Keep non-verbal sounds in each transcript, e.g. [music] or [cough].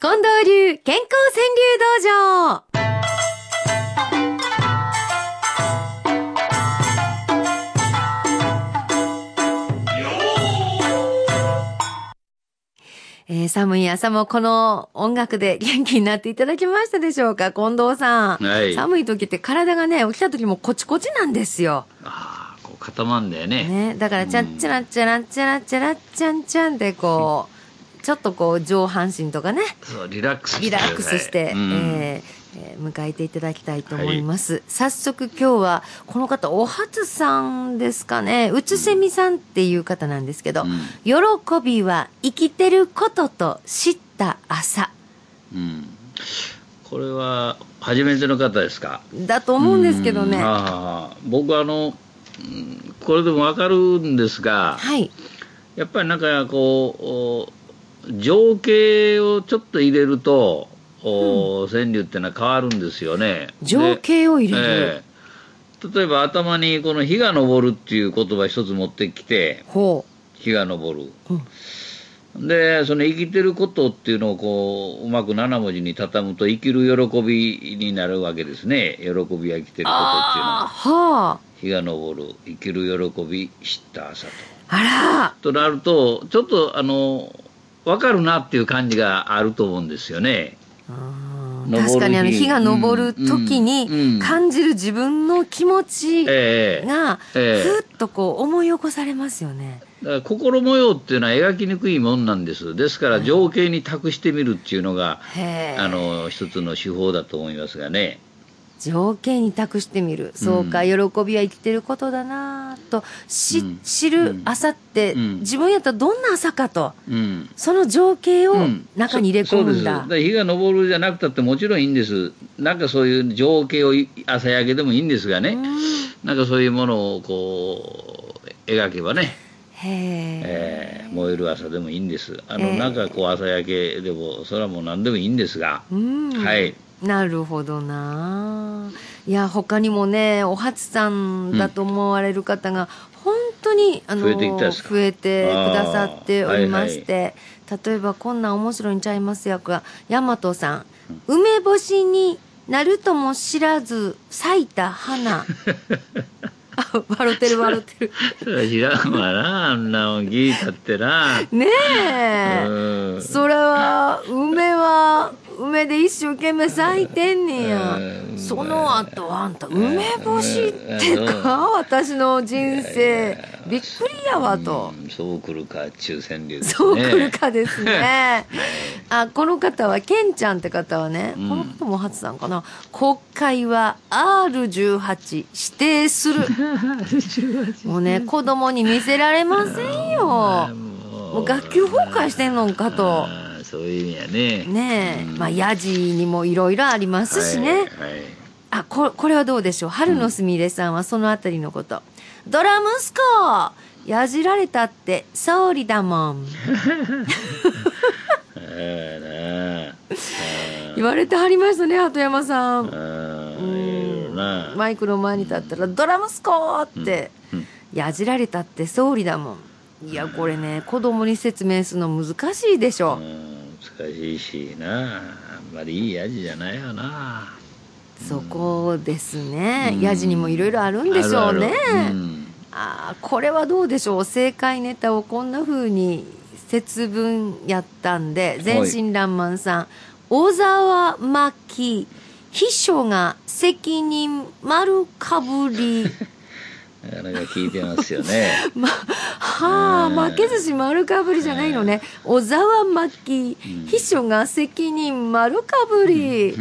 近藤流健康川柳道場えー寒い朝もこの音楽で元気になっていただけましたでしょうか？近藤さん。はい寒い時って体がね、起きた時もコチコチなんですよ。ああ、こう固まんだよね。ね。だから、チャッチャラッチャラッチャラッチャラッチャンチャンってこう、ちょっとこう上半身とかね、リラックスしてリラックスして、うんえーえー迎えていただきたいと思います。早速今日は、この方、お初さんですかね。うつせみさんっていう方なんですけど、うん喜びは生きてることと知った朝。うん。これは、初めての方ですか？だと思うんですけどね。うんはああ僕あの、うんこれでもわかるんですが、い。やっぱりなんかこう、お情景をちょっと入れると、お川柳ってのは変わるんですよね。情景を入れる。ええ例えば頭にこの日が昇るっていう言葉一つ持ってきて、ほ日が昇る。うんで、その生きてることっていうのをこう、うまく7文字に畳むと生きる喜びになるわけですね。喜びは生きてることっていうのは。はあ。日が昇る、生きる喜び、知った朝と。あら。となると、ちょっとあの、わかるなっていう感じがあると思うんですよね。あ確かにあの日が昇る時に感じる自分の気持ちええがええふっとこう思い起こされますよね。だから心模様っていうのは描きにくいもんなんです。ですから情景に託してみるっていうのが。あの、一つの手法だと思いますがね。情景に託してみる。そうか、喜びは生きてることだなぁと、し、うん知る朝って、うん自分やったらどんな朝かと、うん。その情景をうん中に入れ込むんだ。そそうですだ日が昇るじゃなくたってもちろんいいんです。なんかそういう情景をい朝焼けでもいいんですがね。うんなんかそういうものをこう、描けばね、へえ。えー燃える朝でもいいんです。あの、ええなんかこう朝焼けでも、それはもう何でもいいんですが。うんはい。なるほどな。いや、他にもね、お初さんだと思われる方が、本当に、あの、増えてくださっておりまして、例えばこんなん面白いんちゃいますやが、大和さん、梅干しになるとも知らず咲いた花。[laughs] あ、笑ってる笑ってる。知らんわな、あんなもん聞いたってな。ねえ。うんそで一生懸命咲いてんねやう。んその後、あんた、梅干しってうんか私の人生、びっくりやわと。うんそう来るか、抽選流ですね。そうくるかですね。[laughs] あ、この方は、ケンちゃんって方はね、うんこの方も初さんかな。国会は R18 指定する。もうね、子供に見せられませんよ。[laughs] ももう学級崩壊してんのんかと。そういう意味やね。ねえ、うんまあ、ヤジにもいろいろありますしね。はいはいあ、ここれはどうでしょう？春のすみれさんはそのあたりのこと。ドラ息子やじられたって、総理だもん。[laughs] 言われてはりましたね、鳩山さん。ああいろいろな。マイクの前に立ったら、ドラ息子って、うんやじられたって総理だもん。いや、これね、子供に説明するの難しいでしょ。うしいしな。あんまりいい味じゃないよな。そこですね。うんヤジにもいろいろあるんでしょうね。あうんああこれはどうでしょう？正解ネタをこんな風に節分やったんで全身爛漫さん小沢真紀秘書が責任丸かぶりなかなか聞いてますよね。[laughs] まはあうん。負け寿司丸かぶりじゃないのね。小沢真紀うん秘書が責任丸かぶり。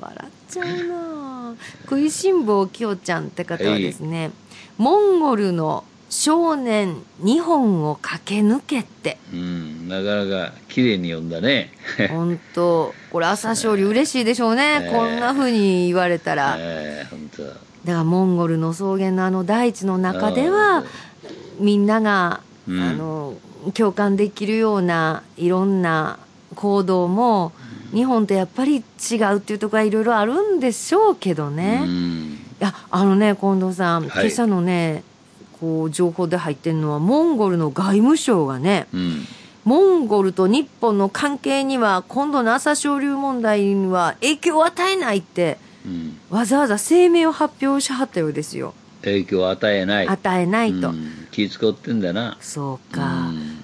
笑っちゃうな食いしん坊きよちゃんって方はですね、モンゴルの少年2本を駆け抜けて。うん、なかなか綺麗に読んだね。本当。これ朝勝利嬉しいでしょうね、[laughs] ええ。こんな風に言われたら、ええ本当。だからモンゴルの草原のあの大地の中ではみんなが、うん。あの共感できるようないろんな行動も日本とやっぱり違うっていうところはいろいろあるんでしょうけどね。うん。いやあのね近藤さん、はい。今朝のねこう情報で入ってるのはモンゴルの外務省がねうん。モンゴルと日本の関係には今度の朝青龍問題には影響を与えないってうん。わざわざ声明を発表しはったようですよ。影響を与えない。与えないと、うん。気使ってんだな。そうか、うん。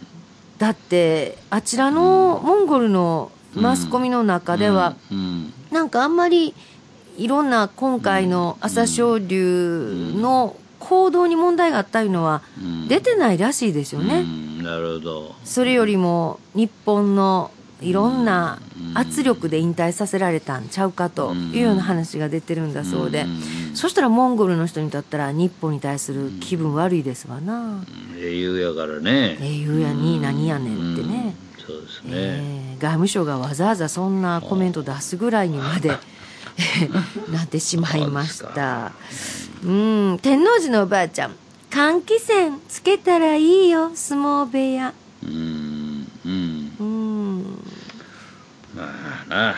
だってあちらのモンゴルのマスコミの中では、うん。なんかあんまりいろんな今回の朝青龍の行動に問題があったいうのはうん。出てないらしいですよね、うん。なるほど。それよりも日本のいろんな圧力で引退させられたんちゃうかというような話が出てるんだそうで、そしたらモンゴルの人にとったら日本に対する気分悪いですわな、英雄やからね。英雄やに何やねんってね、うん。そうですね、えー外務省がわざわざそんなコメント出すぐらいにまで [laughs] なってしまいました。うん。天王寺のおばあちゃん換気扇つけたらいいよ相撲部屋。うんうんうんまあな。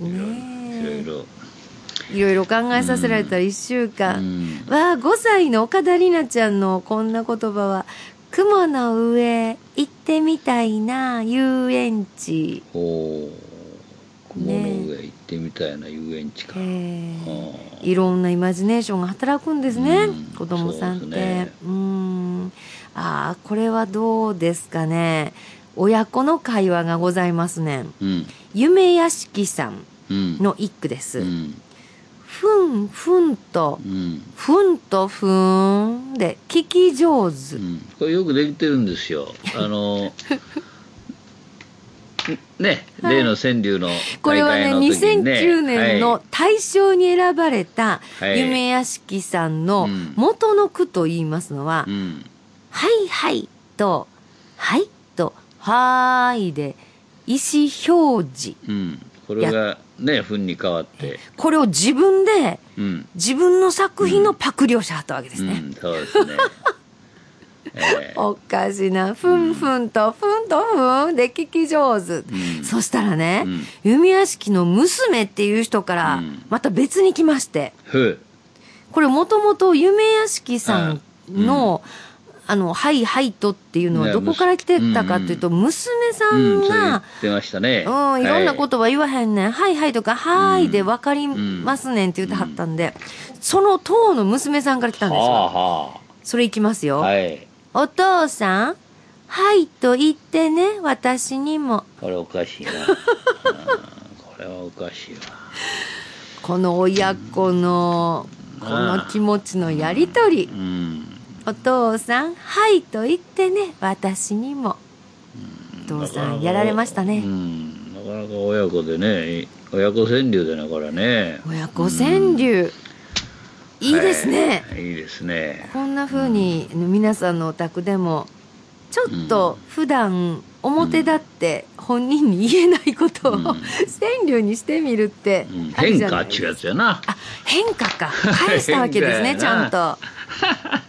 ねいろいろ。えいろいろ考えさせられた1週間、うん。わあ5歳の岡田里奈ちゃんのこんな言葉は「雲の上行ってみたいな遊園地。おお雲の上行ってみたいな遊園地」か、え。あーいろんなイマジネーションが働くんですね、うん。子供さんって。そうね。うん。ああこれはどうですかね親子の会話がございますねうん。夢屋敷さんうん。の一句です、うん。ふんふんとうん。ふんとふんで聞き上手、うん。これよくできてるんですよ。あの [laughs] ね、例の川柳のこれはね大会の時にね。2009年のはい。大賞に選ばれたはい。夢屋敷さんのうん。元の句と言いますのはうん「はいはい」と「はい」と「はーい」で意思表示。うん、これがね糞に変わって。これを自分でうん、自分の作品のパクリをしはったわけですね。うん、そうですね。[laughs] ええ。おかしな、ふんふんとふんとふんで聞き上手。ん。そしたらね、うん。弓屋敷の娘っていう人からうん。また別に来まして、ふこれもともと夢屋敷さんの、あの、はいはいとっていうのはねどこから来てたかっていうと、娘さうんがっ、てましたねうん、いろんな言葉言わへんねん。はいはいとか、はーいで分かりんますねんって言ってはったんで、その党の娘さんから来たんですよ。はそれいきますよ。あはあはいお父さん、はいと言ってね、私にも。これおかしいなうんこれはおかしいわこの親子の、この気持ちのやりとり。うんお父さん、はいと言ってね、私にも。お父さん、やられましたうね。んなかなか親子でね親子川柳でねこれね親子川柳。いいですね。はいいいですねこんな風に皆さんのお宅でもちょっと普段表立って本人に言えないことをうん。川柳にしてみるってうん。ある変じゃないですか。化っちゅうやな。あ変化か。返したわけですね [laughs] 変ちゃんと。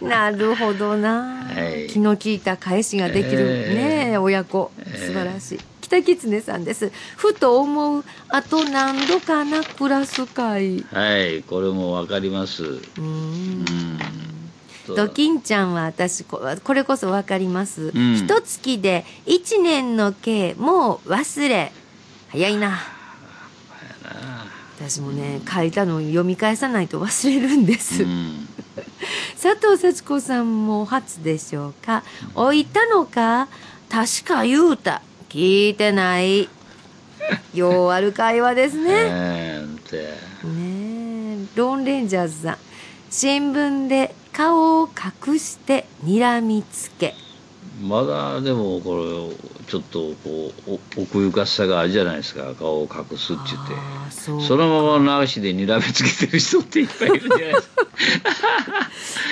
[laughs] なるほどな、はい。気の利いた返しができる、えねえ親子。素晴らしい、北狐さんです。ふと思うあと何度かなクラス会。はいこれもわかります。うーんドキンちゃんは私ここれこそ分かります、ん。一月で一年の計もう忘れ。早いな。私もね書いたのを読み返さないと忘れるんです、うん。[laughs] 佐藤幸子さんも初でしょうか。置いたのか？確か言うた。聞いてない。[laughs] ようある会話ですね。ねえ。ローンレンジャーズさん新聞で顔を隠して睨みつけ。まだでもこれちょっとこうお奥ゆかしさがあるじゃないですか。顔を隠すっちゅって。そのまま流しで睨みつけてる人っていっぱいいるじゃない。ですか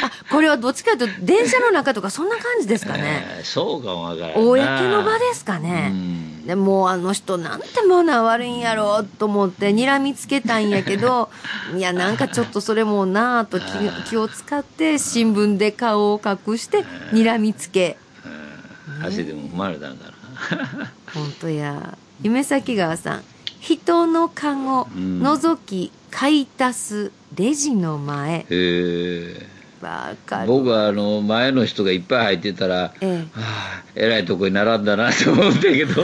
あこれはどっちかというと電車の中とかそんな感じですかね。えーそうかもわからな。い公の場ですかね、うんでもうあの人なんてマナー悪いんやろうと思って睨みつけたんやけど [laughs] いやなんかちょっとそれもなあと気気を使って新聞で顔を隠して睨みつけ。うん。足でも踏まれたんかな。[laughs] 本当や。夢咲川さん人のカゴうん。覗き買い足すレジの前。へえ。僕はあの前の人がいっぱい入ってたら、ええ。はあ、えらいとこに並んだなと思うんだけど。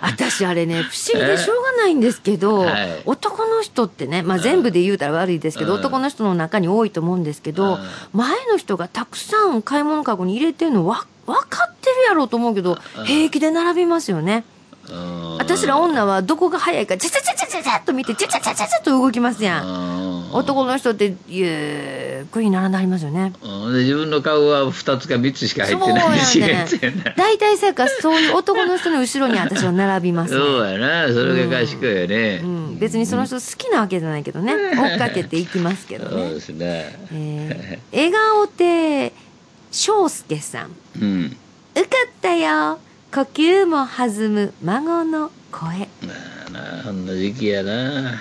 私あれね不思議でしょうがないんですけど、はい。男の人ってね、まあ、全部で言うたら悪いですけど、うん男の人の中に多いと思うんですけど、前の人がたくさん買い物かごに入れてるのわ分かってるやろうと思うけど平気で並びますよね。うん。私ら女はどこが早いかチャチャチャチャチャチャっと見てチャチャチャチャチャっと動きますやん。うん。男の人ってゆっくり並んでありますよね。自分の顔は2つか3つしか入ってないし大体さやからそういう男の人の後ろに私は並びますね。そうやな。それが賢いよね、うん、別にその人好きなわけじゃないけどね、追っかけていきますけどね。そうですね。えー笑顔亭翔介さん。うん。受かったよ。呼吸も弾む孫の声。まあなあんな時期やな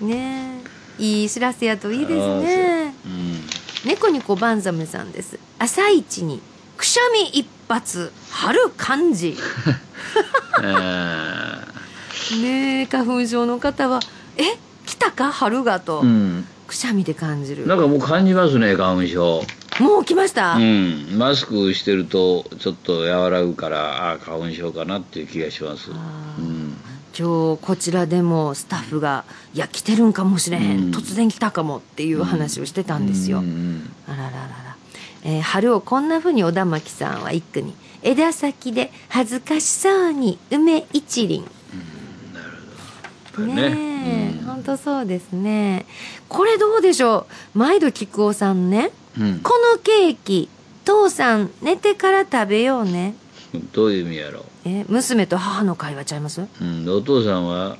ねえ。いい知らせやといいですね。うん猫にこバンザムさんです。朝一に、くしゃみ一発、春感じ。あねえ、花粉症の方は、え来たか春がと、ーうんくしゃみで感じる。なんかもう感じますね花粉症もう来ました、うん。マスクしてるとちょっと和らぐからああ花粉症かなっていう気がします。うん。今日こちらでもスタッフが「いや来てるんかもしれへん、うん。突然来たかも」っていう話をしてたんですよ。うんうんあらららら、えー春をこんなふうに小田巻さんは一句に「枝先で恥ずかしそうに梅一輪」ね。え、うんほん。とそうですね。これどうでしょう？毎度菊尾さんね。うん。このケーキ父さん寝てから食べようね。[laughs] どういう意味やろえ娘と母の会話ちゃいます？う、うん、お父さんは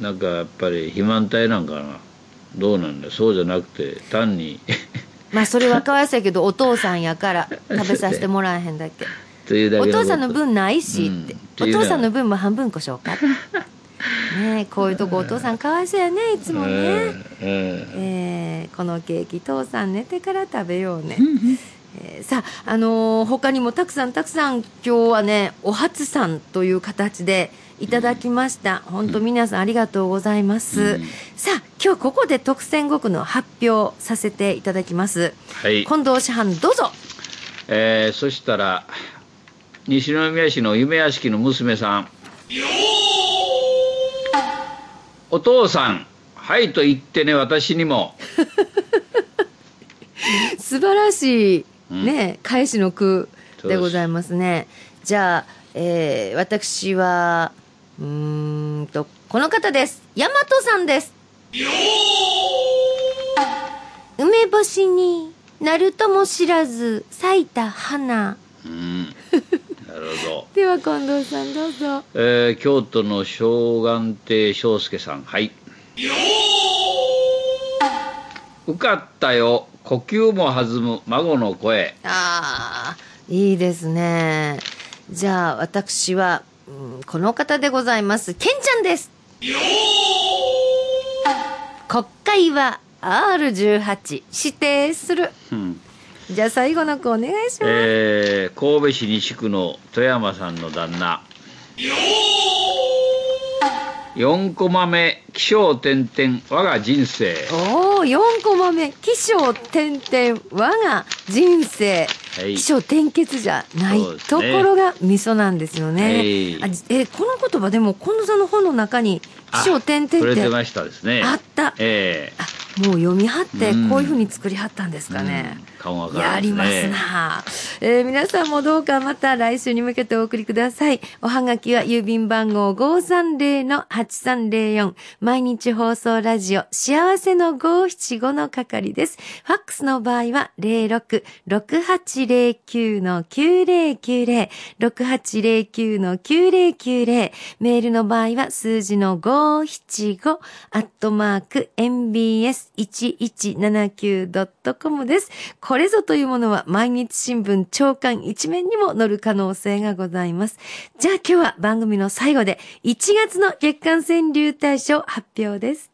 なんかやっぱり肥満体なんかな？どうなんだ？そうじゃなくて単に。[laughs] まあそれはかわいそうやけど [laughs] お父さんやから食べさせてもらえへんだけ。というだけお父さんの分ないしうん。って、うのはお父さんの分も半分こしようかねえこういうとこお父さんかわいそうやねいつもね、うんうんえーこのケーキ父さん寝てから食べようね、えーさあ、あのー他にもたくさんたくさん今日はねお初さんという形でいただきました。本当皆さんありがとうございます、うん。さあ今日ここで特選5区の発表させていただきます。はい、近藤師範どうぞ。えーそしたら西宮市の夢屋敷の娘さんお父さんはいと言ってね私にも。[laughs] 素晴らしい、うん。ね返しの句でございますね。じゃあ、えー私はうーんとこの方です。大和さんです。梅干しになるとも知らず咲いた花。うん [laughs] ど、では近藤さんどうぞ。えー京都の正眼亭翔介さん。はい。受かったよ。呼吸も弾む。孫の声。ああいいですね。じゃあ私は、うんこの方でございます。ケンちゃんです。国会は R18 指定する。うんじゃあ最後の子お願いします、えー神戸市西区の富山さんの旦那。4コマ目起承転々我が人生。おお4コマ目起承転々我が人生、はい。起承転結じゃないそうですとこねろが味噌なんですよね、はいあじえこの言葉でも近藤さんの本の中に起承転々って触れてましたですね。あった。ええ。あもう読みはってうん。こういうふうに作りはったんですかね、うん。顔わからやりんですねますな、えー皆さんもどうかまた来週に向けてお送りください。おはがきは郵便番号530-8304毎日放送ラジオ幸せの575の係です。ファックスの場合は066809-9090 6809-9090メールの場合は数字の575アットマーク mbs1179.com です。これぞというものは毎日新聞長官一面にも載る可能性がございます。じゃあ今日は番組の最後で1月の月間川柳大賞発表です。